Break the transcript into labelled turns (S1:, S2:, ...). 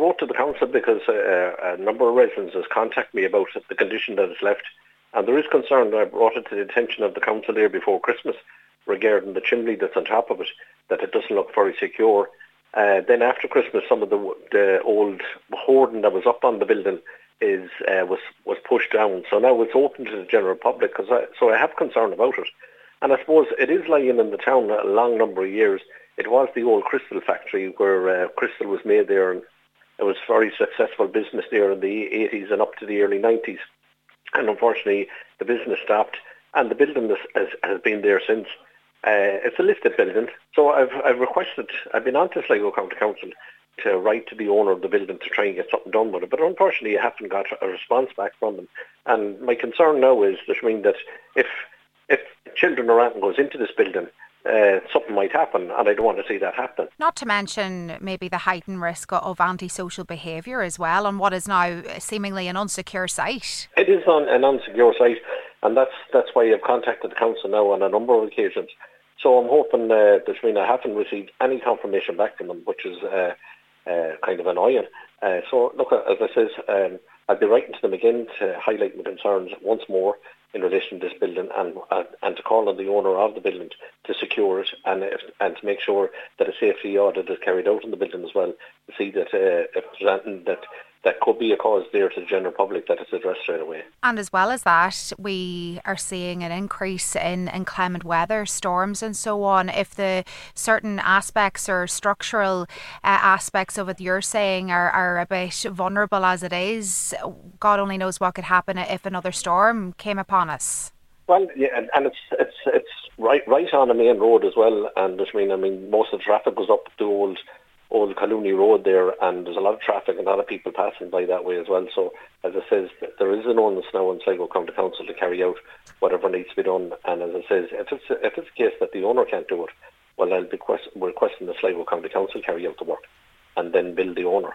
S1: wrote to the council because uh, a number of residents has contacted me about the condition that is left, and there is concern. I brought it to the attention of the council there before Christmas regarding the chimney that's on top of it, that it doesn't look very secure. Uh, then after Christmas, some of the, the old hoarding that was up on the building is uh, was was pushed down. So now it's open to the general public. Cause I, so I have concern about it, and I suppose it is lying in the town a long number of years. It was the old crystal factory where uh, crystal was made there, and it was a very successful business there in the 80s and up to the early 90s. And unfortunately, the business stopped, and the building has, has, been there since. Uh, it's a listed building, so I've, I've requested, I've been on to Sligo County Council to write to the owner of the building to try and get something done with it, but unfortunately I haven't got a response back from them. And my concern now is that I mean that if if children or anything goes into this building, uh, something might happen, and I don't want to see that happen.
S2: Not to mention maybe the heightened risk of antisocial behaviour as well on what is now seemingly an unsecure site.
S1: It is on an unsecure site, and that's that's why I've contacted the council now on a number of occasions. So I'm hoping uh, that I haven't received any confirmation back from them, which is uh, uh, kind of annoying. Uh, so look, as I says, um, I'll be writing to them again to highlight my concerns once more in relation to this building and uh, and to call on the owner of the building to secure it and if, and to make sure that a safety audit is carried out in the building as well to see that uh, if that that could be a cause there to the general public that is addressed straight away.
S2: And as well as that, we are seeing an increase in inclement weather, storms and so on. If the certain aspects or structural uh, aspects of it you're saying are, are a bit vulnerable as it is, God only knows what could happen if another storm came upon us.
S1: Well, yeah, and, and it's it's it's right right on the main road as well. And I mean, I mean, most of the traffic goes up the old old Collooney Road there, and there's a lot of traffic and a lot of people passing by that way as well. So, as I says, there is an onus now on Sligo County Council to carry out whatever needs to be done. And as I says, if it's if it's a case that the owner can't do it, well, I'll be quest- requesting the Sligo County Council carry out the work and then bill the owner.